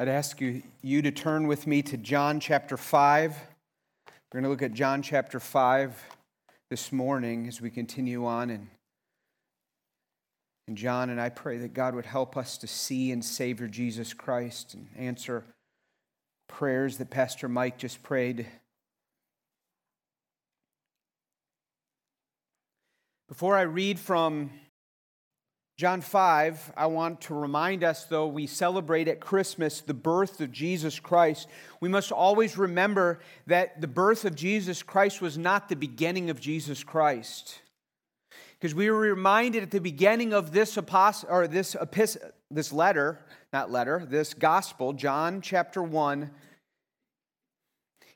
I'd ask you, you to turn with me to John chapter 5. We're going to look at John chapter 5 this morning as we continue on. And, and John, and I pray that God would help us to see and Savior Jesus Christ and answer prayers that Pastor Mike just prayed. Before I read from John 5, I want to remind us, though we celebrate at Christmas the birth of Jesus Christ, we must always remember that the birth of Jesus Christ was not the beginning of Jesus Christ. Because we were reminded at the beginning of this apostle, or this epistle, this letter, not letter, this gospel, John chapter 1.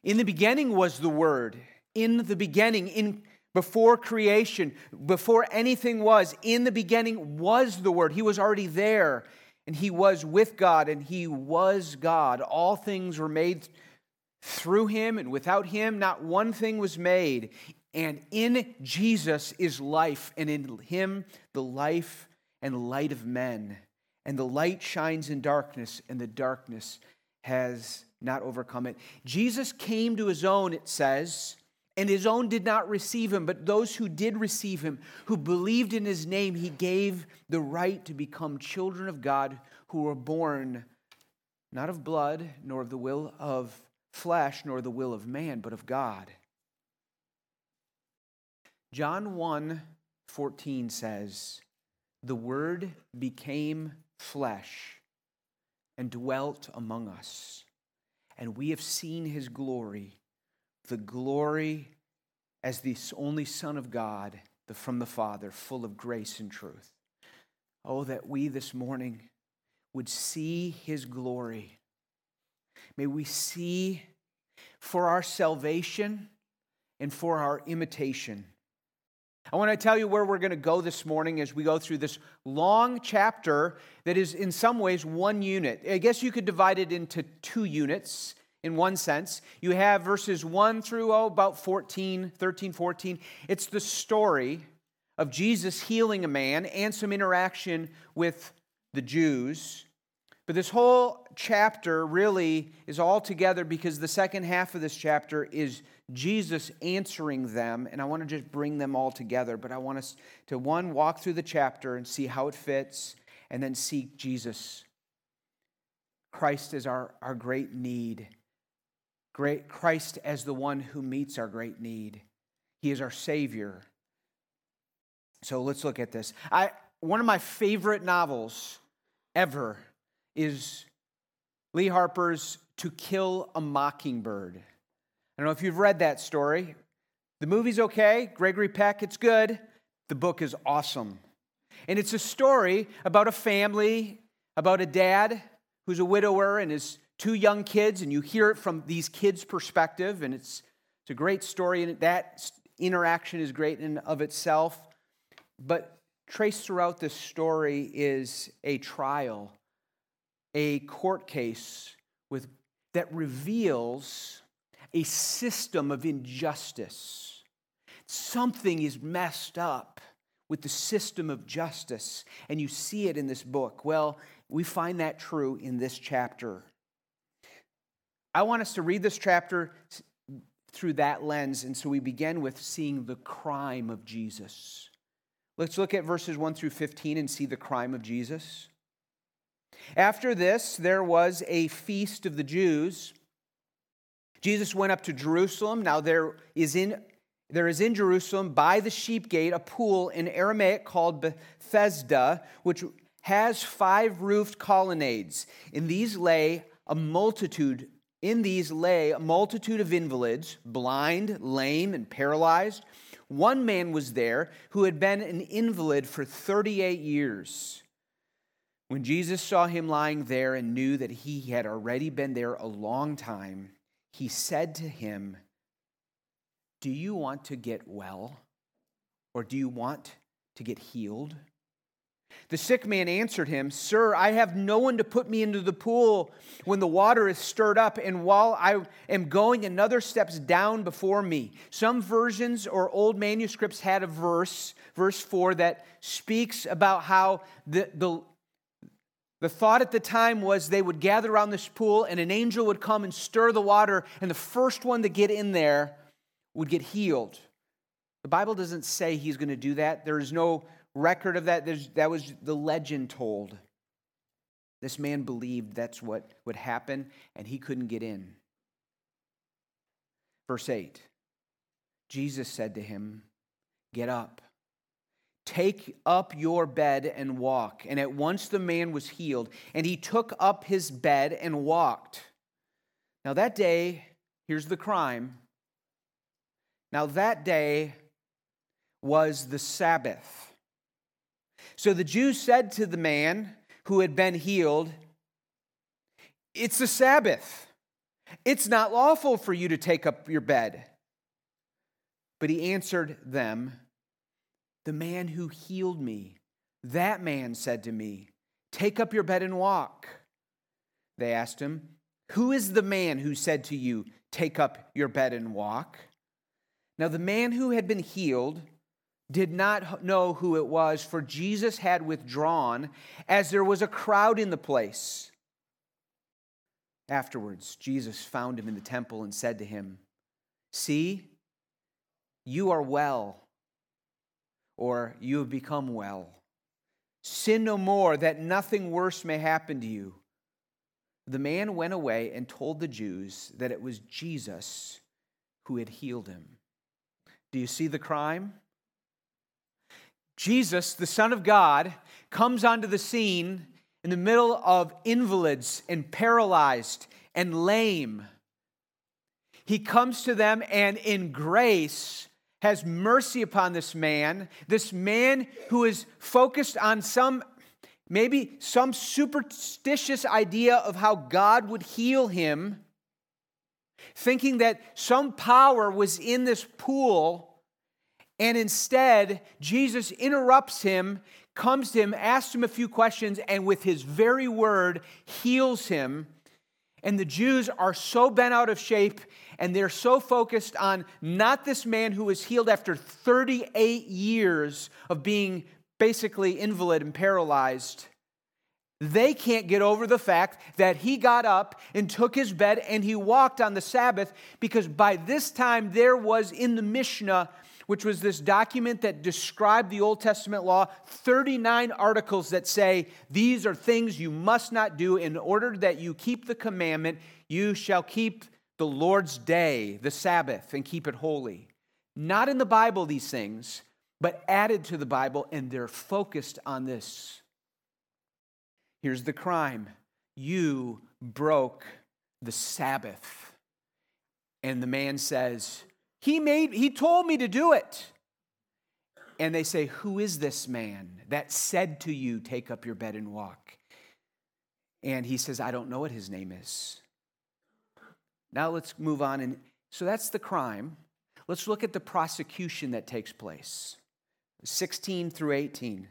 In the beginning was the Word. In the beginning, in before creation, before anything was, in the beginning was the Word. He was already there, and He was with God, and He was God. All things were made through Him, and without Him, not one thing was made. And in Jesus is life, and in Him, the life and light of men. And the light shines in darkness, and the darkness has not overcome it. Jesus came to His own, it says and his own did not receive him, but those who did receive him, who believed in his name, he gave the right to become children of God who were born not of blood, nor of the will of flesh, nor the will of man, but of God. John 1 14 says, The Word became flesh and dwelt among us, and we have seen his glory the glory as the only Son of God from the Father, full of grace and truth. Oh, that we this morning would see his glory. May we see for our salvation and for our imitation. I want to tell you where we're going to go this morning as we go through this long chapter that is, in some ways, one unit. I guess you could divide it into two units in one sense. You have verses 1 through oh, about 14, 13, 14. It's the story of Jesus healing a man and some interaction with the Jews. But this whole chapter really is all together because the second half of this chapter is Jesus answering them. And I want to just bring them all together. But I want us to, one, walk through the chapter and see how it fits, and then seek Jesus. Christ is our, our great need great Christ as the one who meets our great need. He is our Savior. So let's look at this. I, one of my favorite novels ever is Lee Harper's To Kill a Mockingbird. I don't know if you've read that story. The movie's okay, Gregory Peck, it's good. The book is awesome. And it's a story about a family, about a dad who's a widower and his two young kids, and you hear it from these kids' perspective, and it's, it's a great story, and that interaction is great in of itself. But traced throughout this story is a trial, a court case with, that reveals a system of injustice. Something is messed up with the system of justice, and you see it in this book. Well, we find that true in this chapter. I want us to read this chapter through that lens. And so we begin with seeing the crime of Jesus. Let's look at verses 1 through 15 and see the crime of Jesus. After this, there was a feast of the Jews. Jesus went up to Jerusalem. Now there is in there is in Jerusalem by the sheep gate a pool in Aramaic called Bethesda, which has five roofed colonnades. In these lay a multitude in these lay a multitude of invalids, blind, lame, and paralyzed. One man was there who had been an invalid for 38 years. When Jesus saw him lying there and knew that he had already been there a long time, he said to him, Do you want to get well? Or do you want to get healed? The sick man answered him, Sir, I have no one to put me into the pool when the water is stirred up, and while I am going, another steps down before me. Some versions or old manuscripts had a verse, verse 4, that speaks about how the, the, The thought at the time was they would gather around this pool and an angel would come and stir the water, and the first one to get in there would get healed. The Bible doesn't say he's going to do that. There is no record of that. There's, that was the legend told. This man believed that's what would happen, and he couldn't get in. Verse 8 Jesus said to him, Get up, take up your bed and walk. And at once the man was healed, and he took up his bed and walked. Now that day, here's the crime. Now that day was the Sabbath. So the Jews said to the man, who had been healed, It's the Sabbath. It's not lawful for you to take up your bed. But he answered them, The man who healed me, that man said to me, Take up your bed and walk. They asked him, Who is the man who said to you, Take up your bed and walk? Now, the man who had been healed, did not know who it was, for Jesus had withdrawn as there was a crowd in the place. Afterwards, Jesus found him in the temple and said to him, See, you are well, or you have become well. Sin no more, that nothing worse may happen to you. The man went away and told the Jews that it was Jesus who had healed him. Do you see the crime? Jesus, the Son of God, comes onto the scene in the middle of invalids and paralyzed and lame. He comes to them and in grace has mercy upon this man, this man who is focused on some maybe some superstitious idea of how God would heal him, thinking that some power was in this pool and instead, Jesus interrupts him, comes to him, asks him a few questions, and with his very word heals him. And the Jews are so bent out of shape and they're so focused on not this man who was healed after 38 years of being basically invalid and paralyzed. They can't get over the fact that he got up and took his bed and he walked on the Sabbath because by this time there was in the Mishnah which was this document that described the Old Testament law, 39 articles that say these are things you must not do in order that you keep the commandment, you shall keep the Lord's day, the Sabbath, and keep it holy. Not in the Bible, these things, but added to the Bible, and they're focused on this. Here's the crime you broke the Sabbath. And the man says, he made he told me to do it. And they say, "Who is this man that said to you, take up your bed and walk?" And he says, "I don't know what his name is." Now let's move on and so that's the crime. Let's look at the prosecution that takes place. 16 through 18.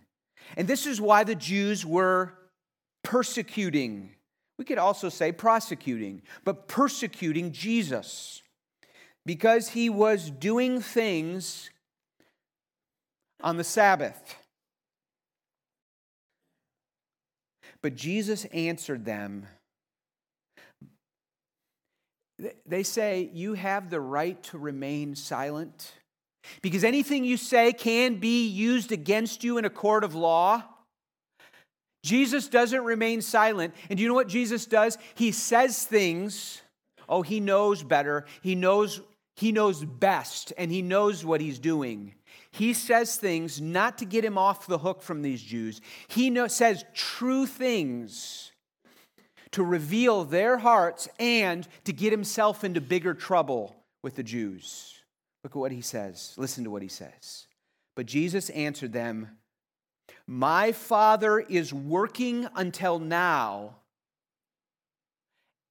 And this is why the Jews were persecuting. We could also say prosecuting, but persecuting Jesus because he was doing things on the Sabbath. But Jesus answered them. They say, You have the right to remain silent because anything you say can be used against you in a court of law. Jesus doesn't remain silent. And do you know what Jesus does? He says things. Oh, he knows better. He knows he knows best and he knows what he's doing. He says things not to get him off the hook from these Jews. He know, says true things to reveal their hearts and to get himself into bigger trouble with the Jews. Look at what he says. Listen to what he says. But Jesus answered them, My Father is working until now,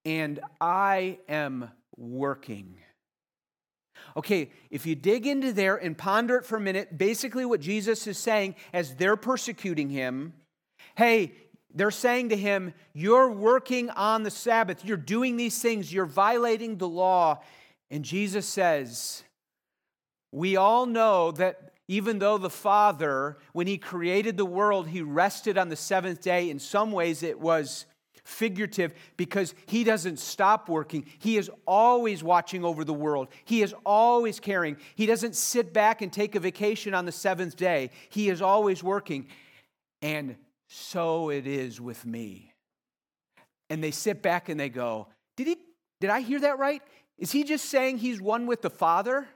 and I am working. Okay, if you dig into there and ponder it for a minute, basically what Jesus is saying as they're persecuting him, hey, they're saying to him, You're working on the Sabbath. You're doing these things. You're violating the law. And Jesus says, We all know that even though the Father, when He created the world, He rested on the seventh day, in some ways it was figurative because He doesn't stop working. He is always watching over the world, He is always caring. He doesn't sit back and take a vacation on the seventh day, He is always working. And so it is with me. And they sit back and they go, Did, he, did I hear that right? Is he just saying he's one with the Father?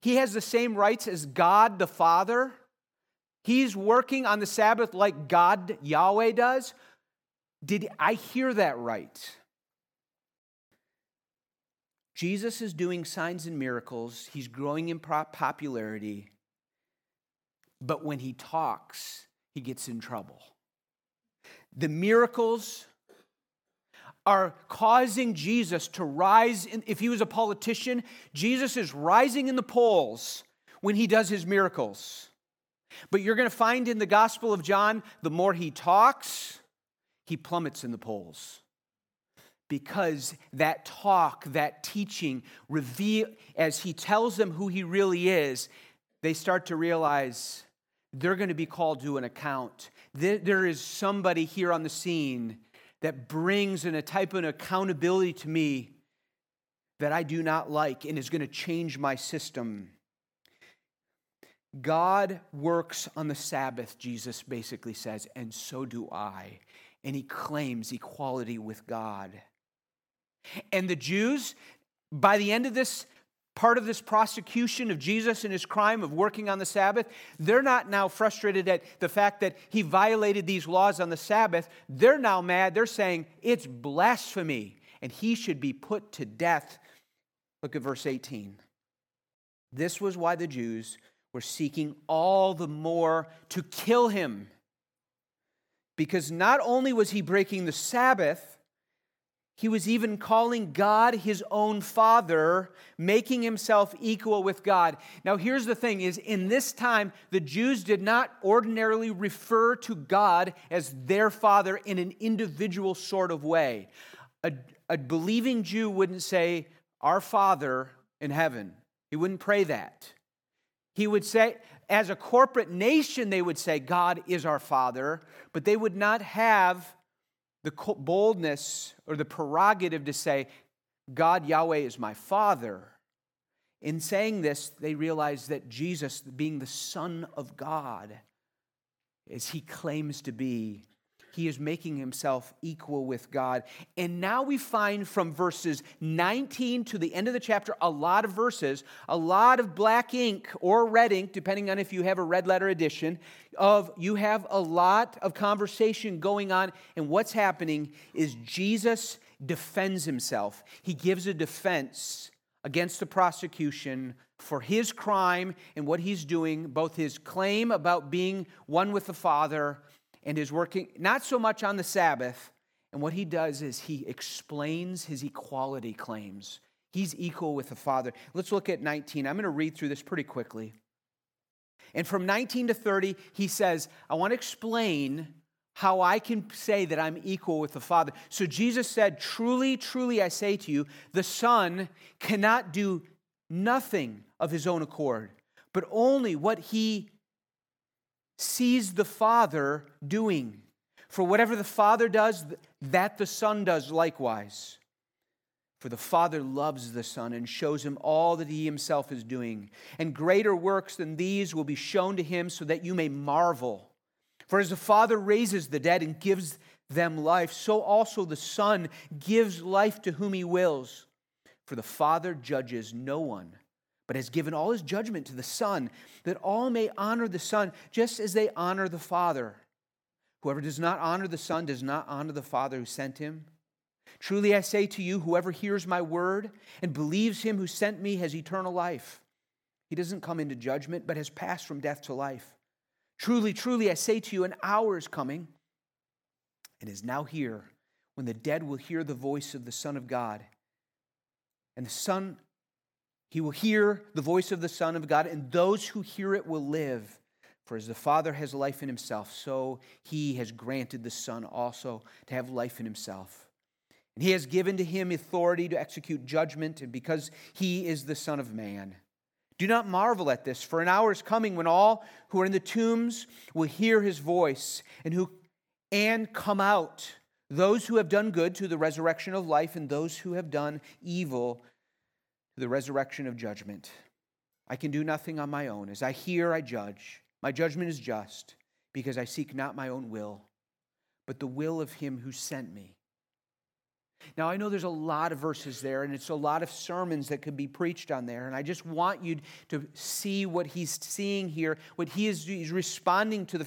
He has the same rights as God the Father? He's working on the Sabbath like God Yahweh does? Did I hear that right? Jesus is doing signs and miracles. He's growing in popularity. But when he talks, he gets in trouble. The miracles are causing Jesus to rise. In, if he was a politician, Jesus is rising in the polls when he does his miracles. But you're going to find in the Gospel of John, the more he talks, he plummets in the polls. Because that talk, that teaching, reveal as he tells them who he really is, they start to realize they're going to be called to an account. There is somebody here on the scene that brings in a type of accountability to me that I do not like and is going to change my system. God works on the Sabbath, Jesus basically says, and so do I. And he claims equality with God. And the Jews, by the end of this part of this prosecution of Jesus and his crime of working on the Sabbath, they're not now frustrated at the fact that he violated these laws on the Sabbath. They're now mad. They're saying it's blasphemy and he should be put to death. Look at verse 18. This was why the Jews were seeking all the more to kill him. Because not only was he breaking the Sabbath, he was even calling God his own father, making himself equal with God. Now here's the thing is in this time the Jews did not ordinarily refer to God as their father in an individual sort of way. A, a believing Jew wouldn't say our father in heaven. He wouldn't pray that. He would say as a corporate nation they would say God is our father, but they would not have the boldness or the prerogative to say, God, Yahweh, is my Father. In saying this, they realize that Jesus, being the Son of God, as he claims to be, he is making himself equal with God. And now we find from verses 19 to the end of the chapter a lot of verses, a lot of black ink or red ink, depending on if you have a red letter edition, of you have a lot of conversation going on. And what's happening is Jesus defends himself. He gives a defense against the prosecution for his crime and what he's doing, both his claim about being one with the Father and is working not so much on the Sabbath. And what he does is he explains his equality claims. He's equal with the Father. Let's look at 19. I'm going to read through this pretty quickly. And from 19 to 30, he says, I want to explain how I can say that I'm equal with the Father. So Jesus said, Truly, truly, I say to you, the Son cannot do nothing of his own accord, but only what he sees the Father doing. For whatever the Father does, that the Son does likewise. For the Father loves the Son and shows him all that he himself is doing. And greater works than these will be shown to him so that you may marvel. For as the Father raises the dead and gives them life, so also the Son gives life to whom he wills. For the Father judges no one but has given all his judgment to the Son, that all may honor the Son just as they honor the Father. Whoever does not honor the Son does not honor the Father who sent him. Truly I say to you, whoever hears my word and believes him who sent me has eternal life. He doesn't come into judgment, but has passed from death to life. Truly, truly, I say to you, an hour is coming and is now here when the dead will hear the voice of the Son of God. And the Son he will hear the voice of the Son of God, and those who hear it will live. For as the Father has life in himself, so he has granted the Son also to have life in himself. And he has given to him authority to execute judgment, and because he is the Son of Man, Do not marvel at this, for an hour is coming when all who are in the tombs will hear his voice and who and come out, those who have done good to the resurrection of life and those who have done evil the resurrection of judgment. I can do nothing on my own. As I hear, I judge. My judgment is just, because I seek not my own will, but the will of him who sent me. Now, I know there's a lot of verses there, and it's a lot of sermons that could be preached on there. And I just want you to see what he's seeing here, what he is he's responding to the,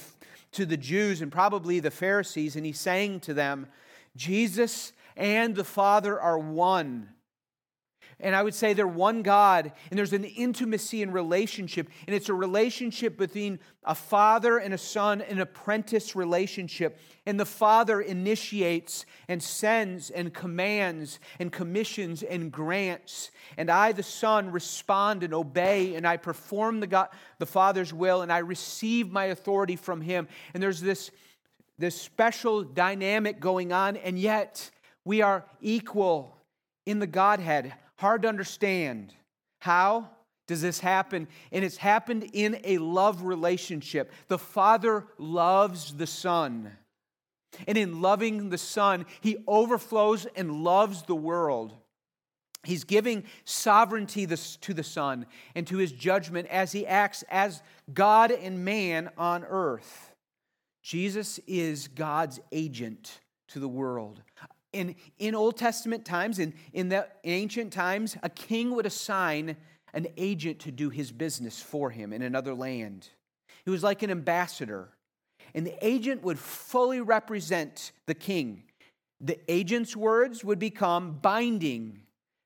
to the Jews and probably the Pharisees, and he's saying to them, Jesus and the Father are one. And I would say they're one God, and there's an intimacy and relationship. And it's a relationship between a father and a son, an apprentice relationship. And the father initiates and sends and commands and commissions and grants. And I, the son, respond and obey, and I perform the, God, the father's will, and I receive my authority from him. And there's this, this special dynamic going on, and yet we are equal in the Godhead. Hard to understand. How does this happen? And it's happened in a love relationship. The Father loves the Son. And in loving the Son, He overflows and loves the world. He's giving sovereignty to the Son and to His judgment as He acts as God and man on earth. Jesus is God's agent to the world. In, in Old Testament times, in, in the ancient times, a king would assign an agent to do his business for him in another land. He was like an ambassador. And the agent would fully represent the king. The agent's words would become binding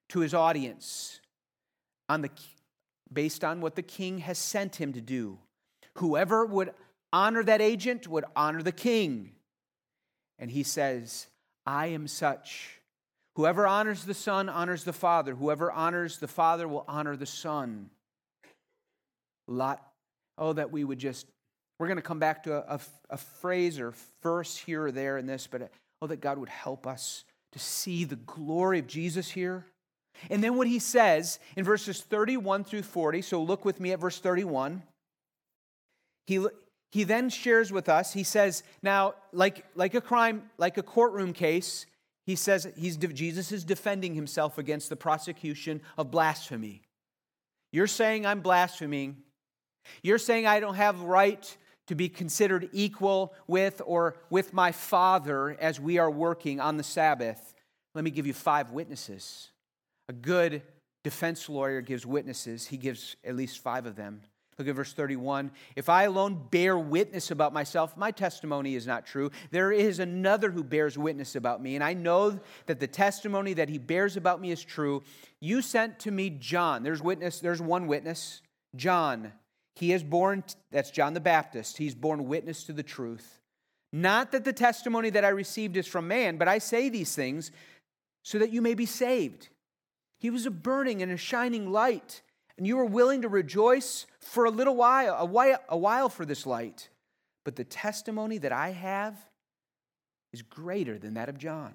to his audience on the, based on what the king has sent him to do. Whoever would honor that agent would honor the king. And he says, I am such. Whoever honors the Son honors the Father. Whoever honors the Father will honor the Son. Lot, oh, that we would just, we're going to come back to a, a, a phrase or verse here or there in this, but oh, that God would help us to see the glory of Jesus here. And then what he says in verses 31 through 40, so look with me at verse 31. He, he then shares with us, he says, now, like, like a crime, like a courtroom case, he says he's, Jesus is defending himself against the prosecution of blasphemy. You're saying I'm blaspheming. You're saying I don't have right to be considered equal with or with my Father as we are working on the Sabbath. Let me give you five witnesses. A good defense lawyer gives witnesses, he gives at least five of them. Look at verse 31. If I alone bear witness about myself, my testimony is not true. There is another who bears witness about me, and I know that the testimony that he bears about me is true. You sent to me John. There's witness, there's one witness, John. He is born, that's John the Baptist. He's born witness to the truth. Not that the testimony that I received is from man, but I say these things so that you may be saved. He was a burning and a shining light and you were willing to rejoice for a little while, a while, a while for this light. But the testimony that I have is greater than that of John.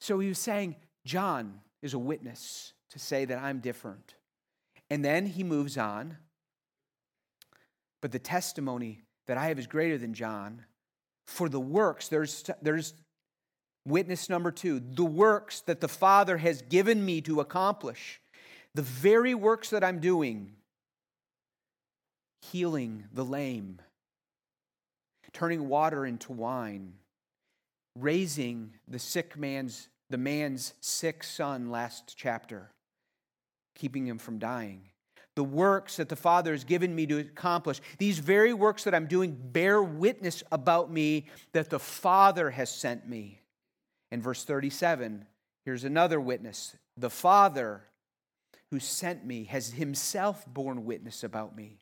So he was saying, John is a witness to say that I'm different. And then he moves on. But the testimony that I have is greater than John. For the works, there's, there's witness number two the works that the Father has given me to accomplish the very works that I'm doing, healing the lame, turning water into wine, raising the sick man's the man's sick son last chapter, keeping him from dying. The works that the Father has given me to accomplish, these very works that I'm doing bear witness about me that the Father has sent me. In verse 37, here's another witness. The Father who sent me has himself borne witness about me.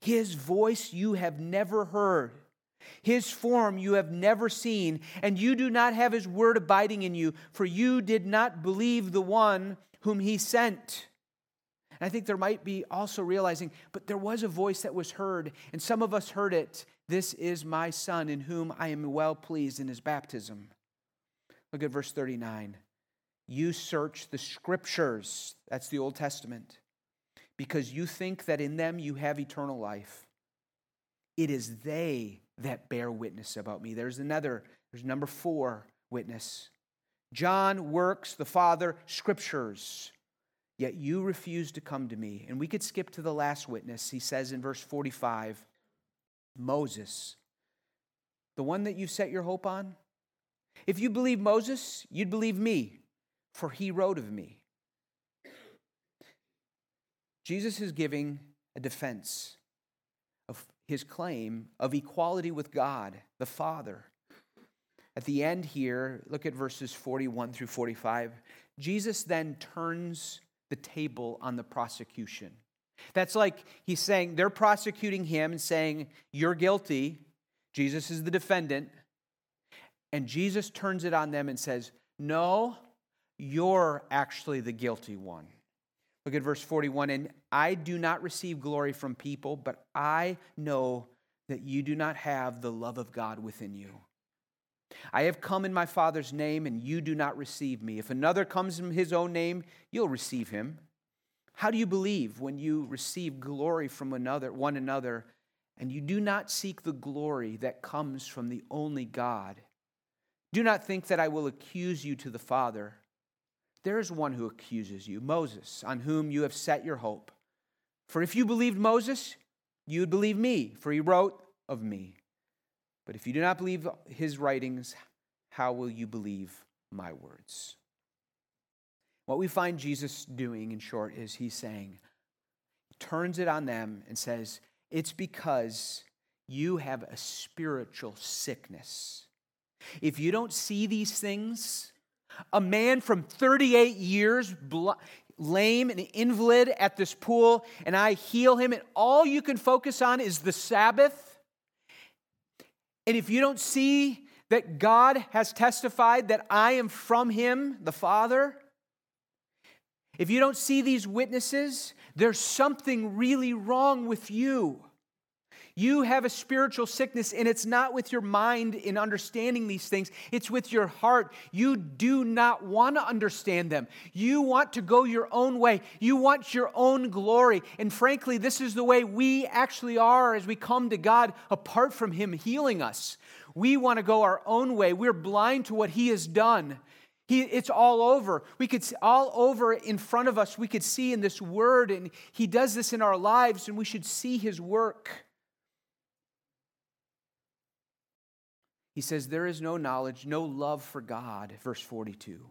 His voice you have never heard. His form you have never seen, and you do not have his word abiding in you, for you did not believe the one whom he sent. And I think there might be also realizing, but there was a voice that was heard, and some of us heard it. This is my son in whom I am well pleased in his baptism. Look at verse 39. You search the scriptures, that's the Old Testament, because you think that in them you have eternal life. It is they that bear witness about me. There's another, there's number four witness. John works, the Father, scriptures. Yet you refuse to come to me. And we could skip to the last witness. He says in verse 45 Moses, the one that you set your hope on. If you believe Moses, you'd believe me, for he wrote of me. Jesus is giving a defense of his claim of equality with God, the Father. At the end here, look at verses 41 through 45. Jesus then turns the table on the prosecution. That's like he's saying they're prosecuting him and saying, You're guilty. Jesus is the defendant. And Jesus turns it on them and says, No, you're actually the guilty one. Look at verse 41. And I do not receive glory from people, but I know that you do not have the love of God within you. I have come in my Father's name, and you do not receive me. If another comes in his own name, you'll receive him. How do you believe when you receive glory from another, one another, and you do not seek the glory that comes from the only God? Do not think that I will accuse you to the Father. There is one who accuses you, Moses, on whom you have set your hope. For if you believed Moses, you would believe me, for he wrote of me. But if you do not believe his writings, how will you believe my words? What we find Jesus doing, in short, is he's saying, turns it on them and says, It's because you have a spiritual sickness. If you don't see these things, a man from 38 years, lame and invalid at this pool, and I heal him, and all you can focus on is the Sabbath. And if you don't see that God has testified that I am from him, the Father, if you don't see these witnesses, there's something really wrong with you. You have a spiritual sickness, and it's not with your mind in understanding these things, it's with your heart. You do not want to understand them. You want to go your own way, you want your own glory. And frankly, this is the way we actually are as we come to God apart from Him healing us. We want to go our own way, we're blind to what He has done. He, it's all over. We could all over in front of us. We could see in this word, and He does this in our lives, and we should see His work. He says, There is no knowledge, no love for God, verse 42.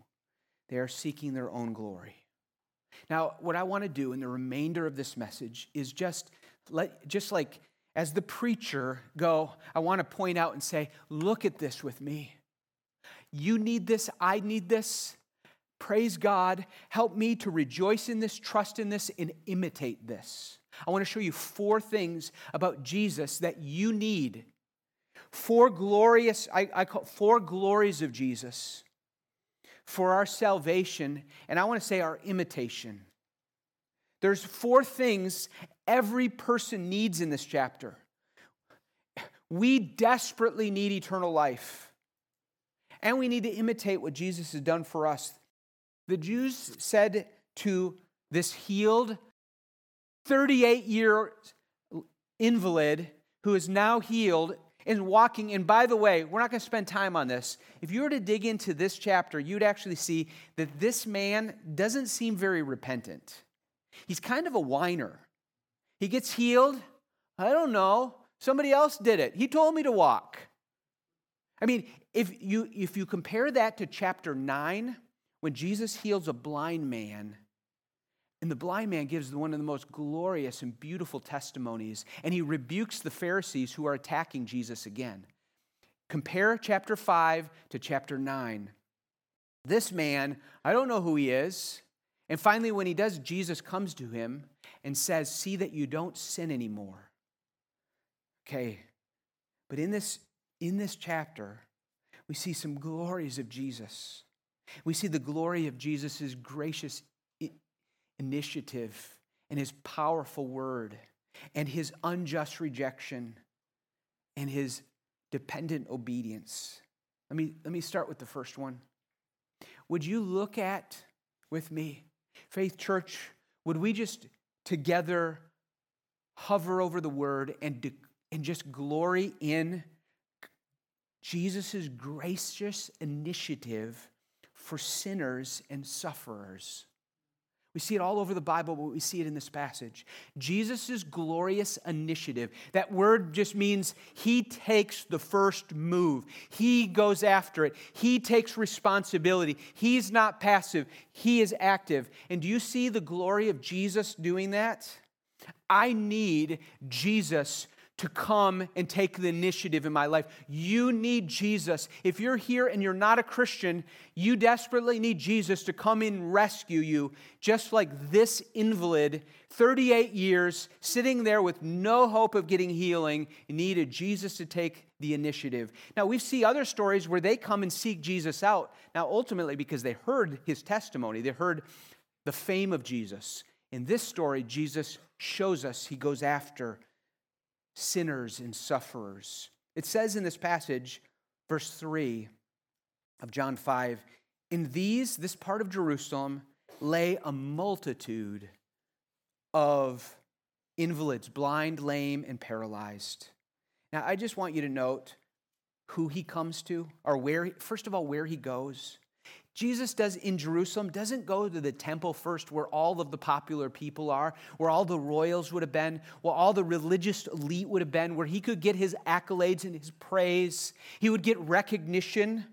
They are seeking their own glory. Now, what I want to do in the remainder of this message is just let, just like as the preacher go, I want to point out and say, Look at this with me. You need this, I need this. Praise God. Help me to rejoice in this, trust in this, and imitate this. I want to show you four things about Jesus that you need Four glorious, I, I call four glories of Jesus for our salvation, and I want to say our imitation. There's four things every person needs in this chapter. We desperately need eternal life. And we need to imitate what Jesus has done for us. The Jews said to this healed 38 year invalid who is now healed and walking. And by the way, we're not going to spend time on this. If you were to dig into this chapter, you'd actually see that this man doesn't seem very repentant. He's kind of a whiner. He gets healed. I don't know. Somebody else did it. He told me to walk. I mean, if you, if you compare that to chapter 9, when Jesus heals a blind man, and the blind man gives one of the most glorious and beautiful testimonies, and he rebukes the Pharisees who are attacking Jesus again. Compare chapter 5 to chapter 9. This man, I don't know who he is. And finally, when he does, Jesus comes to him and says, See that you don't sin anymore. Okay, but in this, in this chapter, we see some glories of Jesus. We see the glory of Jesus' gracious initiative and his powerful word and his unjust rejection and his dependent obedience. Let me, let me start with the first one. Would you look at with me, Faith Church, would we just together hover over the word and, and just glory in Jesus' gracious initiative for sinners and sufferers. We see it all over the Bible, but we see it in this passage. Jesus' glorious initiative. That word just means he takes the first move, he goes after it, he takes responsibility. He's not passive, he is active. And do you see the glory of Jesus doing that? I need Jesus to come and take the initiative in my life. You need Jesus. If you're here and you're not a Christian, you desperately need Jesus to come and rescue you, just like this invalid, 38 years, sitting there with no hope of getting healing, needed Jesus to take the initiative. Now, we see other stories where they come and seek Jesus out. Now, ultimately, because they heard his testimony, they heard the fame of Jesus. In this story, Jesus shows us he goes after sinners and sufferers. It says in this passage, verse 3 of John 5, in these, this part of Jerusalem, lay a multitude of invalids, blind, lame, and paralyzed. Now, I just want you to note who he comes to, or where, first of all, where he goes. Jesus does in Jerusalem doesn't go to the temple first where all of the popular people are, where all the royals would have been, where all the religious elite would have been, where he could get his accolades and his praise. He would get recognition.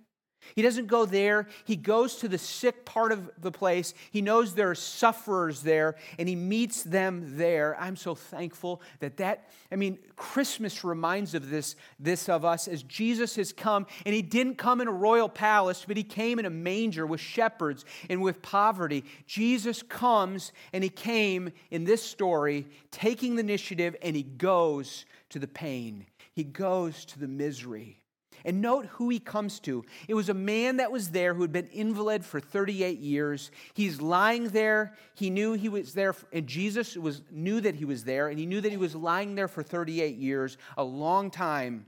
He doesn't go there. He goes to the sick part of the place. He knows there are sufferers there, and he meets them there. I'm so thankful that that, I mean, Christmas reminds of this, this of us as Jesus has come, and he didn't come in a royal palace, but he came in a manger with shepherds and with poverty. Jesus comes, and he came in this story, taking the initiative, and he goes to the pain. He goes to the misery. And note who he comes to. It was a man that was there who had been invalid for 38 years. He's lying there. He knew he was there, and Jesus was, knew that he was there, and he knew that he was lying there for 38 years, a long time.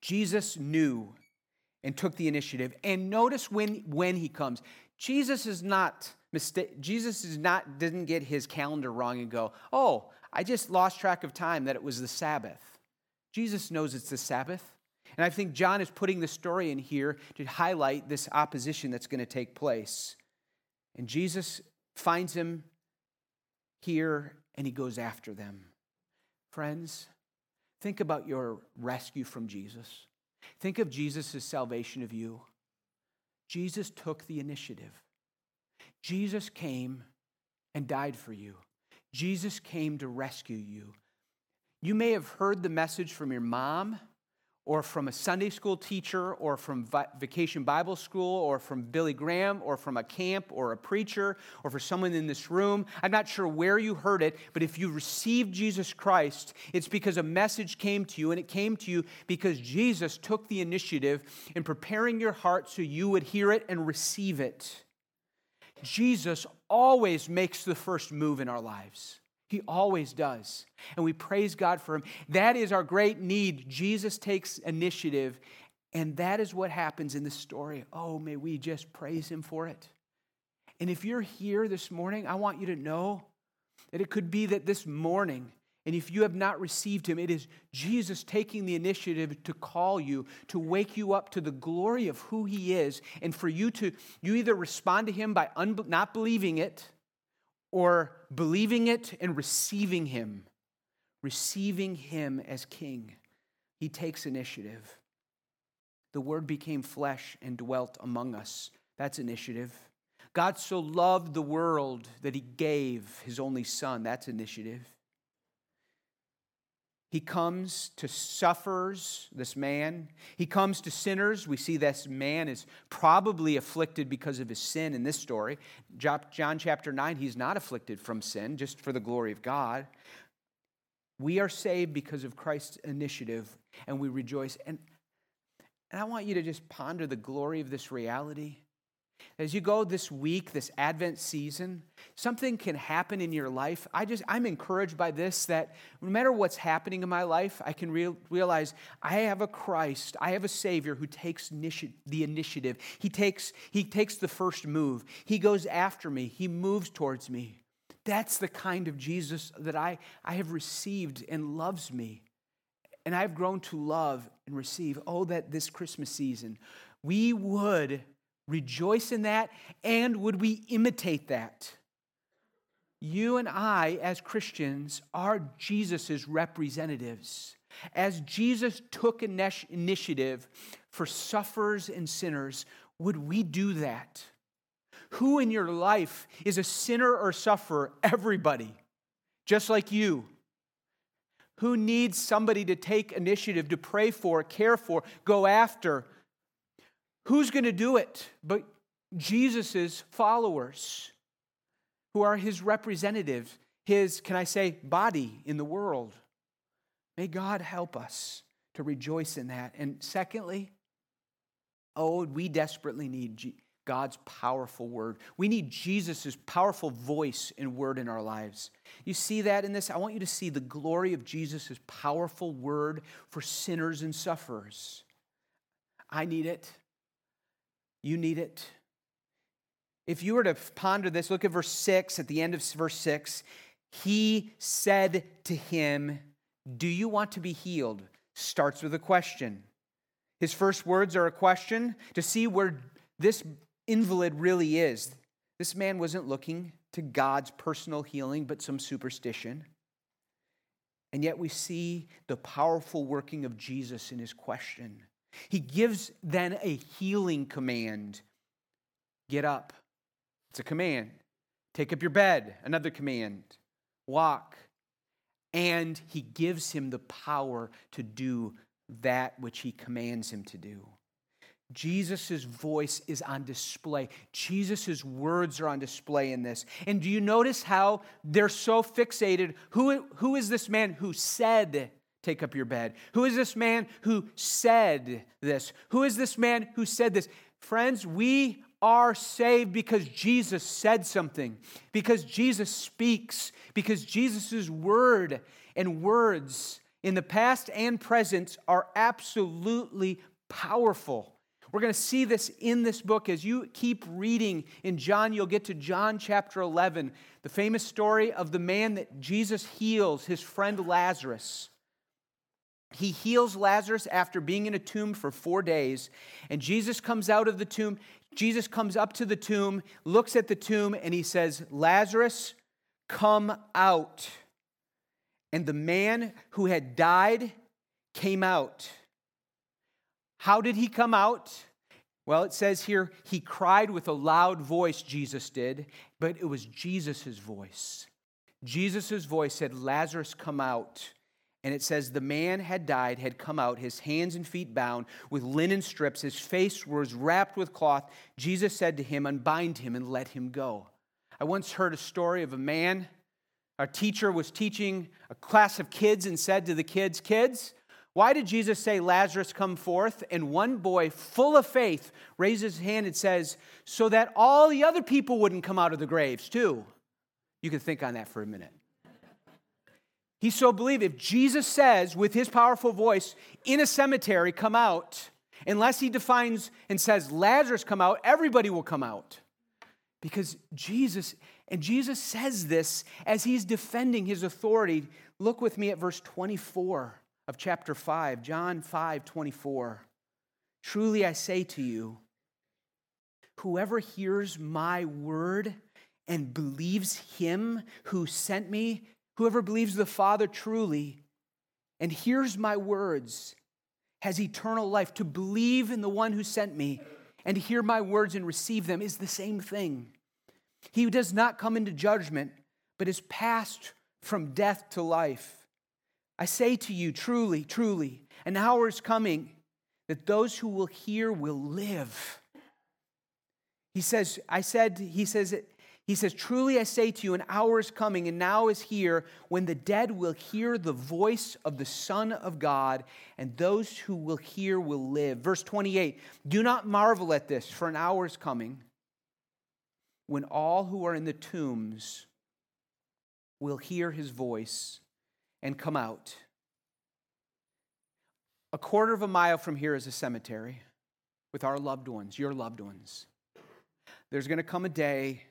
Jesus knew and took the initiative. And notice when, when he comes. Jesus is not mistake. Jesus is not didn't get his calendar wrong and go, "Oh, I just lost track of time that it was the Sabbath." Jesus knows it's the Sabbath. And I think John is putting the story in here to highlight this opposition that's going to take place. And Jesus finds him here and he goes after them. Friends, think about your rescue from Jesus. Think of Jesus' salvation of you. Jesus took the initiative. Jesus came and died for you. Jesus came to rescue you. You may have heard the message from your mom or from a Sunday school teacher, or from Vacation Bible School, or from Billy Graham, or from a camp, or a preacher, or for someone in this room. I'm not sure where you heard it, but if you received Jesus Christ, it's because a message came to you, and it came to you because Jesus took the initiative in preparing your heart so you would hear it and receive it. Jesus always makes the first move in our lives. He always does. And we praise God for him. That is our great need. Jesus takes initiative, and that is what happens in the story. Oh, may we just praise him for it. And if you're here this morning, I want you to know that it could be that this morning, and if you have not received him, it is Jesus taking the initiative to call you, to wake you up to the glory of who he is, and for you to, you either respond to him by un- not believing it or believing it and receiving Him, receiving Him as King. He takes initiative. The Word became flesh and dwelt among us. That's initiative. God so loved the world that He gave His only Son. That's initiative. He comes to sufferers, this man. He comes to sinners. We see this man is probably afflicted because of his sin in this story. John chapter 9, he's not afflicted from sin, just for the glory of God. We are saved because of Christ's initiative, and we rejoice. And, and I want you to just ponder the glory of this reality. As you go this week, this Advent season, something can happen in your life. I just, I'm encouraged by this that no matter what's happening in my life, I can real, realize I have a Christ, I have a Savior who takes initi- the initiative. He takes, he takes the first move. He goes after me, He moves towards me. That's the kind of Jesus that I, I have received and loves me. And I've grown to love and receive. Oh, that this Christmas season we would rejoice in that and would we imitate that? You and I, as Christians, are Jesus' representatives. As Jesus took an initiative for sufferers and sinners, would we do that? Who in your life is a sinner or sufferer? Everybody, just like you. Who needs somebody to take initiative, to pray for, care for, go after? Who's going to do it but Jesus' followers who are his representatives, his, can I say, body in the world? May God help us to rejoice in that. And secondly, oh, we desperately need God's powerful word. We need Jesus' powerful voice and word in our lives. You see that in this? I want you to see the glory of Jesus' powerful word for sinners and sufferers. I need it. You need it. If you were to ponder this, look at verse 6, at the end of verse 6. He said to him, Do you want to be healed? Starts with a question. His first words are a question to see where this invalid really is. This man wasn't looking to God's personal healing, but some superstition. And yet we see the powerful working of Jesus in his question. He gives then a healing command get up. It's a command. Take up your bed, another command. Walk. And he gives him the power to do that which he commands him to do. Jesus' voice is on display. Jesus' words are on display in this. And do you notice how they're so fixated? Who, who is this man who said, Take up your bed? Who is this man who said this? Who is this man who said this? Friends, we are saved because Jesus said something, because Jesus speaks, because Jesus' word and words in the past and present are absolutely powerful. We're going to see this in this book. As you keep reading in John, you'll get to John chapter 11, the famous story of the man that Jesus heals, his friend Lazarus. He heals Lazarus after being in a tomb for four days, and Jesus comes out of the tomb. Jesus comes up to the tomb, looks at the tomb, and he says, Lazarus, come out. And the man who had died came out. How did he come out? Well, it says here, he cried with a loud voice, Jesus did, but it was Jesus' voice. Jesus' voice said, Lazarus, come out. And it says, the man had died, had come out, his hands and feet bound with linen strips, his face was wrapped with cloth. Jesus said to him, Unbind him and let him go. I once heard a story of a man. Our teacher was teaching a class of kids and said to the kids, Kids, why did Jesus say, Lazarus, come forth? And one boy, full of faith, raises his hand and says, So that all the other people wouldn't come out of the graves, too. You can think on that for a minute. He so believed if Jesus says with his powerful voice, in a cemetery, come out, unless he defines and says, Lazarus, come out, everybody will come out. Because Jesus, and Jesus says this as he's defending his authority. Look with me at verse 24 of chapter 5, John 5 24. Truly I say to you, whoever hears my word and believes him who sent me, whoever believes the Father truly and hears my words has eternal life. To believe in the one who sent me and hear my words and receive them is the same thing. He who does not come into judgment, but is passed from death to life. I say to you, truly, truly, an hour is coming that those who will hear will live. He says, I said, he says, he says, Truly I say to you, an hour is coming and now is here when the dead will hear the voice of the Son of God, and those who will hear will live. Verse 28 Do not marvel at this, for an hour is coming when all who are in the tombs will hear his voice and come out. A quarter of a mile from here is a cemetery with our loved ones, your loved ones. There's going to come a day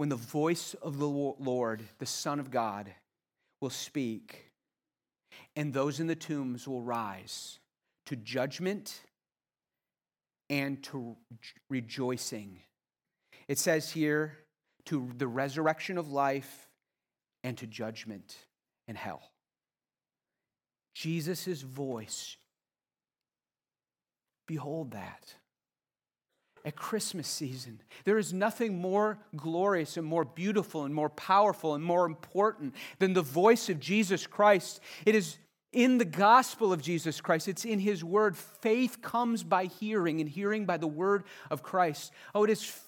when the voice of the Lord, the Son of God, will speak, and those in the tombs will rise to judgment and to rejoicing. It says here, to the resurrection of life and to judgment and hell. Jesus' voice, behold that. At Christmas season, there is nothing more glorious and more beautiful and more powerful and more important than the voice of Jesus Christ. It is in the gospel of Jesus Christ. It's in his word. Faith comes by hearing, and hearing by the word of Christ. Oh, it is.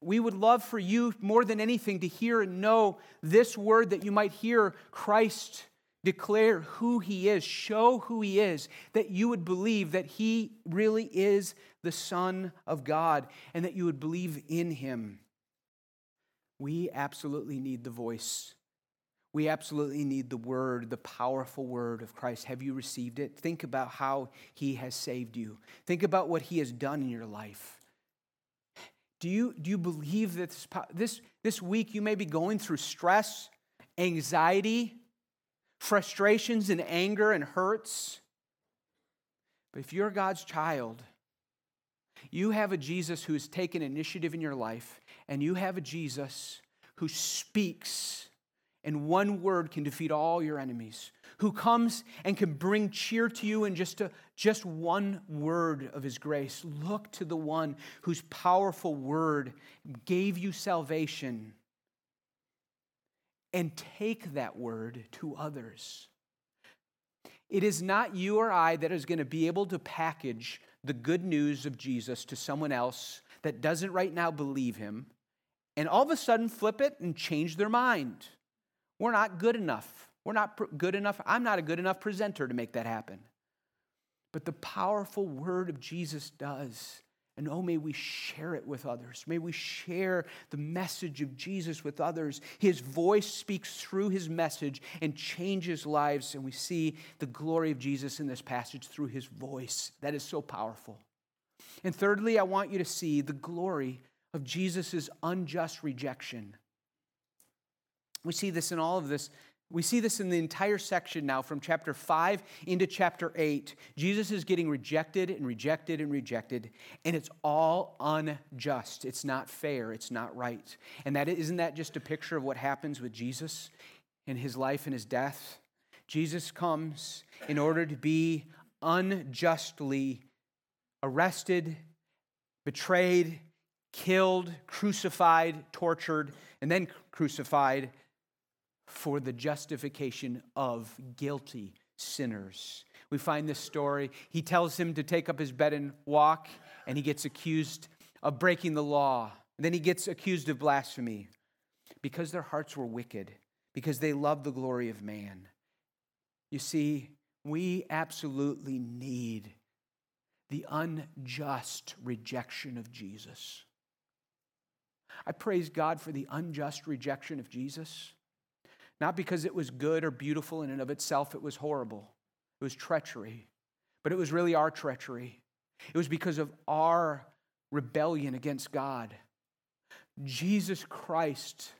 We would love for you more than anything to hear and know this word that you might hear Christ declare who he is, show who he is, that you would believe that he really is the Son of God and that you would believe in him. We absolutely need the voice we absolutely need the word, the powerful word of Christ. Have you received it? Think about how he has saved you. Think about what he has done in your life. Do you, do you believe that this, this, this week you may be going through stress, anxiety, frustrations, and anger and hurts? But if you're God's child, you have a Jesus who has taken initiative in your life, and you have a Jesus who speaks and one word can defeat all your enemies, who comes and can bring cheer to you in just, a, just one word of his grace. Look to the one whose powerful word gave you salvation and take that word to others. It is not you or I that is going to be able to package the good news of Jesus to someone else that doesn't right now believe him and all of a sudden flip it and change their mind. We're not good enough. We're not good enough. I'm not a good enough presenter to make that happen. But the powerful word of Jesus does. And oh, may we share it with others. May we share the message of Jesus with others. His voice speaks through his message and changes lives. And we see the glory of Jesus in this passage through his voice. That is so powerful. And thirdly, I want you to see the glory of Jesus' unjust rejection. We see this in all of this. We see this in the entire section now from chapter 5 into chapter 8. Jesus is getting rejected and rejected and rejected, and it's all unjust. It's not fair. It's not right. And that isn't that just a picture of what happens with Jesus in his life and his death? Jesus comes in order to be unjustly arrested, betrayed, killed, crucified, tortured, and then crucified for the justification of guilty sinners. We find this story. He tells him to take up his bed and walk, and he gets accused of breaking the law. Then he gets accused of blasphemy because their hearts were wicked, because they loved the glory of man. You see, we absolutely need the unjust rejection of Jesus. I praise God for the unjust rejection of Jesus. Not because it was good or beautiful in and of itself, it was horrible. It was treachery. But it was really our treachery. It was because of our rebellion against God. Jesus Christ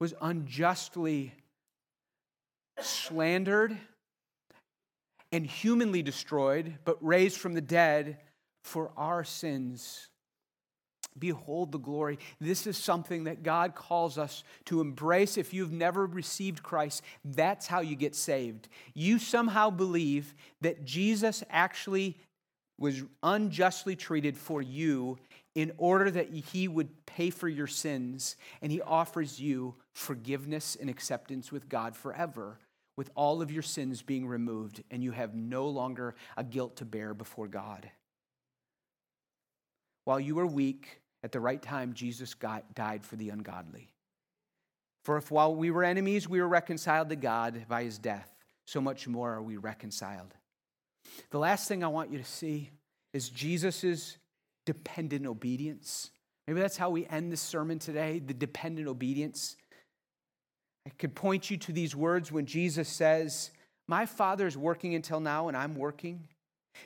was unjustly slandered and humanly destroyed, but raised from the dead for our sins Behold the glory. This is something that God calls us to embrace. If you've never received Christ, that's how you get saved. You somehow believe that Jesus actually was unjustly treated for you in order that he would pay for your sins, and he offers you forgiveness and acceptance with God forever, with all of your sins being removed, and you have no longer a guilt to bear before God. While you were weak, at the right time, Jesus got, died for the ungodly. For if while we were enemies, we were reconciled to God by his death, so much more are we reconciled. The last thing I want you to see is Jesus' dependent obedience. Maybe that's how we end this sermon today the dependent obedience. I could point you to these words when Jesus says, My Father is working until now, and I'm working.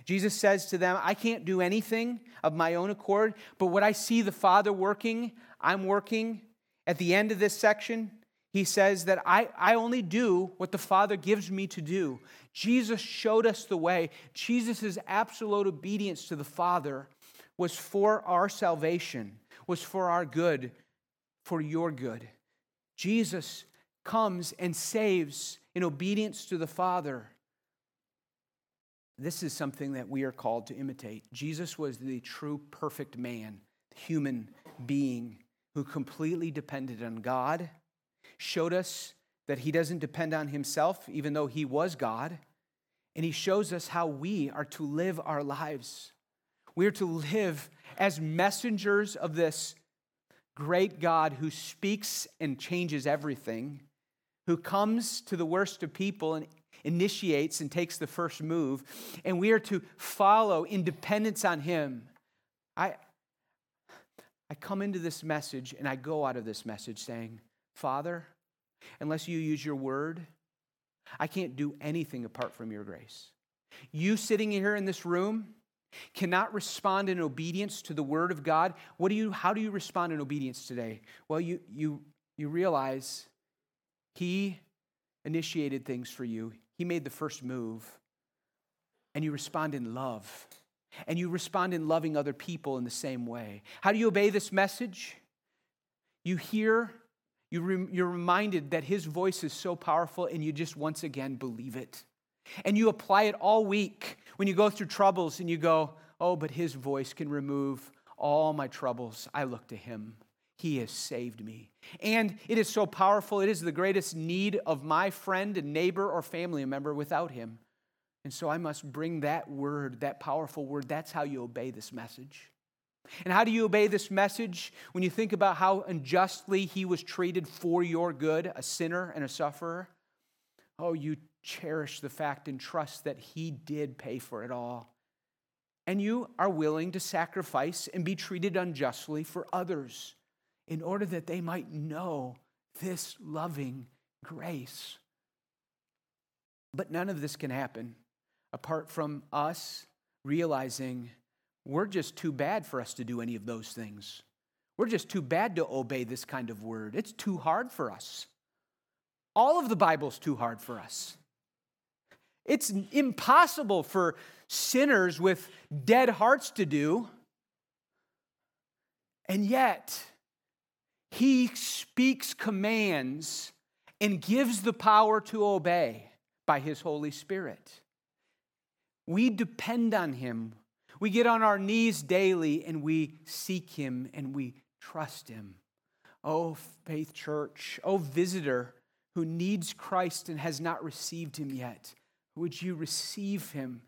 Jesus says to them, I can't do anything of my own accord, but what I see the Father working, I'm working. At the end of this section, he says that I, I only do what the Father gives me to do. Jesus showed us the way. Jesus' absolute obedience to the Father was for our salvation, was for our good, for your good. Jesus comes and saves in obedience to the Father. This is something that we are called to imitate. Jesus was the true perfect man, human being who completely depended on God showed us that he doesn't depend on himself, even though he was God. And he shows us how we are to live our lives. We are to live as messengers of this great God who speaks and changes everything, who comes to the worst of people and initiates and takes the first move. And we are to follow in dependence on him. I, I come into this message and I go out of this message saying, Father, unless you use your word, I can't do anything apart from your grace. You sitting here in this room cannot respond in obedience to the word of God. What do you how do you respond in obedience today? Well, you you you realize he initiated things for you. He made the first move. And you respond in love. And you respond in loving other people in the same way. How do you obey this message? You hear you re- you're reminded that his voice is so powerful, and you just once again believe it. And you apply it all week when you go through troubles and you go, Oh, but his voice can remove all my troubles. I look to him. He has saved me. And it is so powerful. It is the greatest need of my friend and neighbor or family member without him. And so I must bring that word, that powerful word. That's how you obey this message. And how do you obey this message when you think about how unjustly he was treated for your good, a sinner and a sufferer? Oh, you cherish the fact and trust that he did pay for it all. And you are willing to sacrifice and be treated unjustly for others in order that they might know this loving grace. But none of this can happen apart from us realizing we're just too bad for us to do any of those things. We're just too bad to obey this kind of word. It's too hard for us. All of the Bible's too hard for us. It's impossible for sinners with dead hearts to do. And yet, he speaks commands and gives the power to obey by his Holy Spirit. We depend on him we get on our knees daily and we seek Him and we trust Him. Oh, Faith Church, oh, visitor who needs Christ and has not received Him yet, would you receive Him?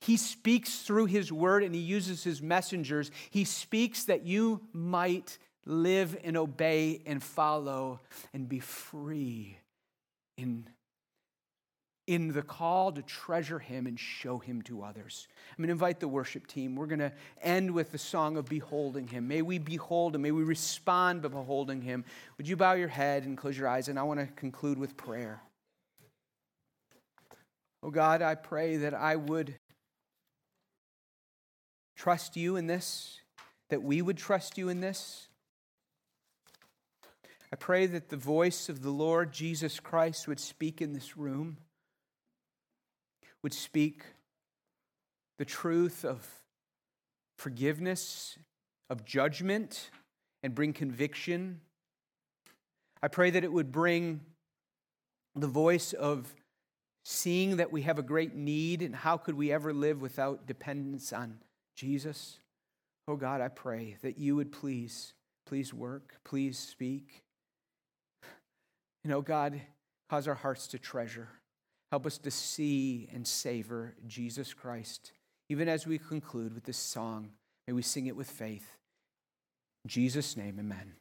He speaks through His word and He uses His messengers. He speaks that you might live and obey and follow and be free in in the call to treasure him and show him to others. I'm going to invite the worship team. We're going to end with the song of beholding him. May we behold him. May we respond by beholding him. Would you bow your head and close your eyes? And I want to conclude with prayer. Oh God, I pray that I would trust you in this, that we would trust you in this. I pray that the voice of the Lord Jesus Christ would speak in this room would speak the truth of forgiveness, of judgment, and bring conviction. I pray that it would bring the voice of seeing that we have a great need and how could we ever live without dependence on Jesus. Oh God, I pray that you would please, please work, please speak. You know, God, cause our hearts to treasure. Help us to see and savor Jesus Christ. Even as we conclude with this song, may we sing it with faith. In Jesus' name, amen.